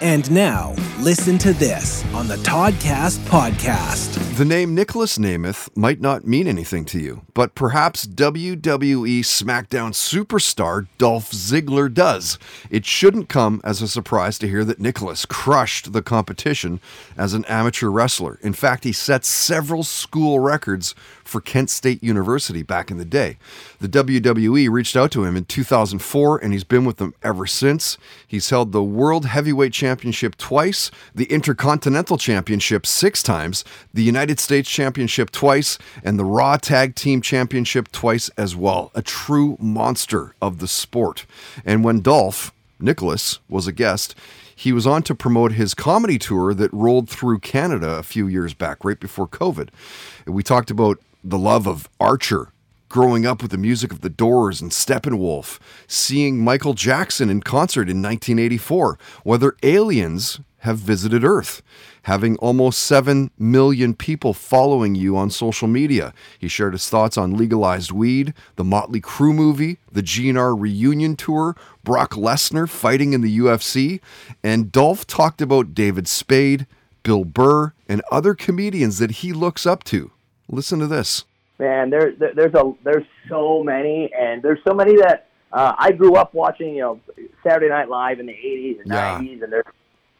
And now, listen to this on the Toddcast podcast. The name Nicholas Nemeth might not mean anything to you, but perhaps WWE SmackDown superstar Dolph Ziggler does. It shouldn't come as a surprise to hear that Nicholas crushed the competition as an amateur wrestler. In fact, he set several school records for Kent State University back in the day. The WWE reached out to him in 2004 and he's been with them ever since. He's held the World Heavyweight Championship twice, the Intercontinental Championship six times, the United States Championship twice, and the Raw Tag Team Championship twice as well. A true monster of the sport. And when Dolph, Nicholas, was a guest, he was on to promote his comedy tour that rolled through Canada a few years back, right before COVID. And We talked about the love of Archer, growing up with the music of the Doors and Steppenwolf, seeing Michael Jackson in concert in 1984, whether aliens have visited Earth, having almost 7 million people following you on social media. He shared his thoughts on legalized weed, the Motley Crue movie, the GNR reunion tour, Brock Lesnar fighting in the UFC, and Dolph talked about David Spade, Bill Burr, and other comedians that he looks up to. Listen to this. Man, there, there there's a there's so many, and there's so many that uh, I grew up watching. You know, Saturday Night Live in the '80s and Yeah. '90s, and there's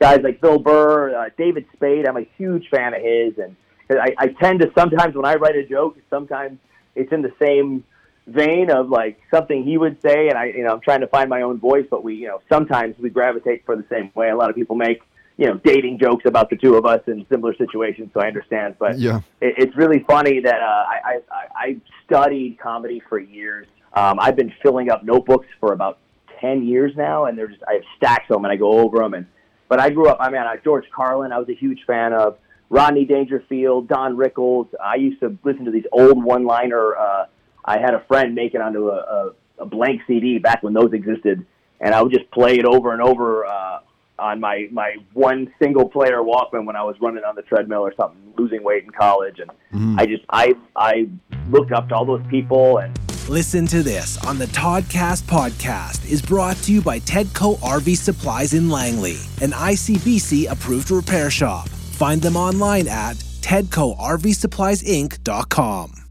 guys like Bill Burr, uh, David Spade. I'm a huge fan of his, and I, I tend to sometimes when I write a joke, sometimes it's in the same vein of like something he would say, and I, you know, I'm trying to find my own voice, but we, you know, sometimes we gravitate for the same way. A lot of people make, you know, dating jokes about the two of us in similar situations, so I understand. But Yeah. it, it's really funny that uh, I, I, I studied comedy for years. Um, I've been filling up notebooks for about ten years now, and there's I have stacks of them, and I go over them. And but I grew up. I mean, uh, George Carlin, I was a huge fan of. Rodney Dangerfield, Don Rickles. I used to listen to these old one-liner. Uh, I had a friend make it onto a, a, a blank CD back when those existed, and I would just play it over and over uh, on my my one single player Walkman when I was running on the treadmill or something, losing weight in college, and I just I I looked up to all those people and. Listen to this on the Toddcast podcast is brought to you by Tedco RV Supplies in Langley, an ICBC approved repair shop. Find them online at tedcorvsuppliesinc.com.